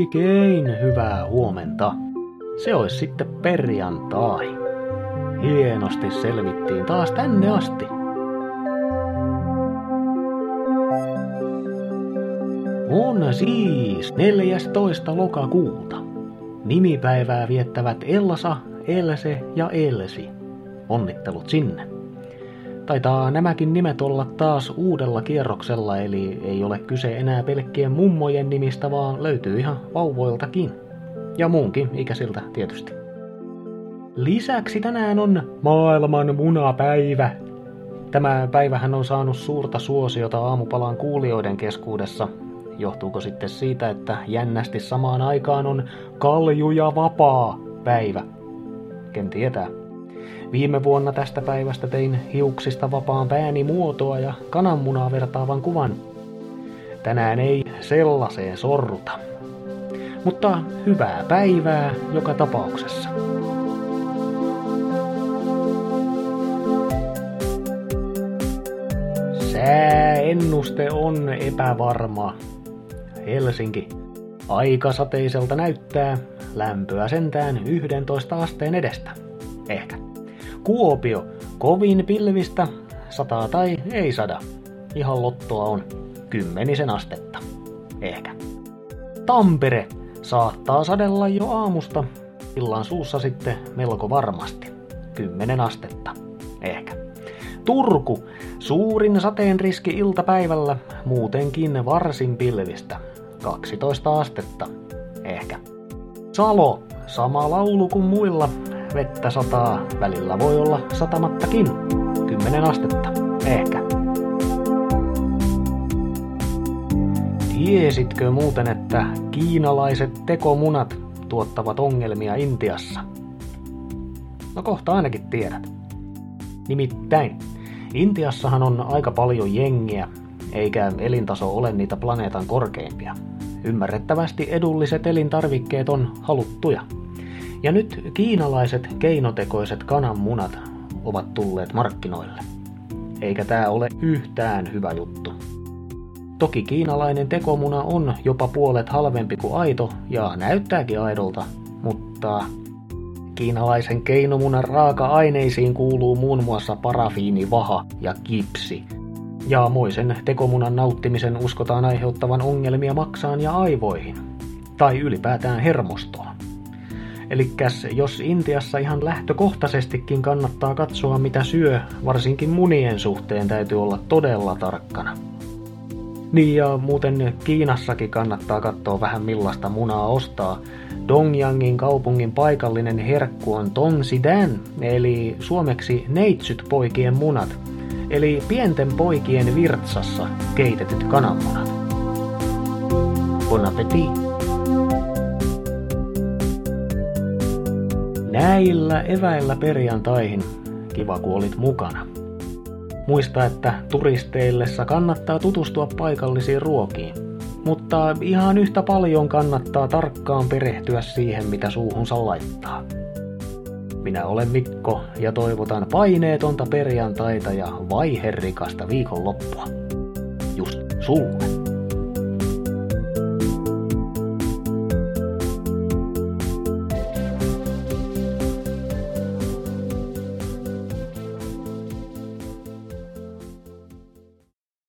Oikein hyvää huomenta. Se olisi sitten perjantai. Hienosti selvittiin taas tänne asti. On siis 14. lokakuuta. Nimipäivää viettävät Elsa, Else ja Elsi. Onnittelut sinne. Taitaa nämäkin nimet olla taas uudella kierroksella, eli ei ole kyse enää pelkkien mummojen nimistä, vaan löytyy ihan vauvoiltakin. Ja muunkin ikäisiltä tietysti. Lisäksi tänään on maailman munapäivä. Tämä päivähän on saanut suurta suosiota aamupalan kuulijoiden keskuudessa. Johtuuko sitten siitä, että jännästi samaan aikaan on kalju ja vapaa päivä? Ken tietää. Viime vuonna tästä päivästä tein hiuksista vapaan pääni muotoa ja kananmunaa vertaavan kuvan. Tänään ei sellaiseen sorruta. Mutta hyvää päivää joka tapauksessa. Sääennuste on epävarma. Helsinki. Aika sateiselta näyttää, lämpöä sentään 11 asteen edestä. Ehkä. Kuopio, kovin pilvistä, sataa tai ei sada. Ihan lottoa on kymmenisen astetta. Ehkä. Tampere, saattaa sadella jo aamusta, illan suussa sitten melko varmasti. Kymmenen astetta. Ehkä. Turku, suurin sateen riski iltapäivällä, muutenkin varsin pilvistä. 12 astetta. Ehkä. Salo, sama laulu kuin muilla, vettä sataa, välillä voi olla satamattakin. 10 astetta, ehkä. Tiesitkö muuten, että kiinalaiset tekomunat tuottavat ongelmia Intiassa? No kohta ainakin tiedät. Nimittäin, Intiassahan on aika paljon jengiä, eikä elintaso ole niitä planeetan korkeimpia. Ymmärrettävästi edulliset elintarvikkeet on haluttuja. Ja nyt kiinalaiset keinotekoiset kananmunat ovat tulleet markkinoille. Eikä tämä ole yhtään hyvä juttu. Toki kiinalainen tekomuna on jopa puolet halvempi kuin aito ja näyttääkin aidolta, mutta kiinalaisen keinomunan raaka-aineisiin kuuluu muun muassa parafiini, vaha ja kipsi. Ja moisen tekomunan nauttimisen uskotaan aiheuttavan ongelmia maksaan ja aivoihin. Tai ylipäätään hermostoon. Eli jos Intiassa ihan lähtökohtaisestikin kannattaa katsoa mitä syö, varsinkin munien suhteen täytyy olla todella tarkkana. Niin ja muuten Kiinassakin kannattaa katsoa vähän millaista munaa ostaa. Dongyangin kaupungin paikallinen herkku on Tongsidan, eli suomeksi neitsyt poikien munat, eli pienten poikien virtsassa keitetyt kananmunat. Bon appétit! Näillä eväillä perjantaihin. Kiva kun olit mukana. Muista, että turisteillessa kannattaa tutustua paikallisiin ruokiin. Mutta ihan yhtä paljon kannattaa tarkkaan perehtyä siihen, mitä suuhunsa laittaa. Minä olen Mikko ja toivotan paineetonta perjantaita ja vaiherikasta viikonloppua. Just sulle.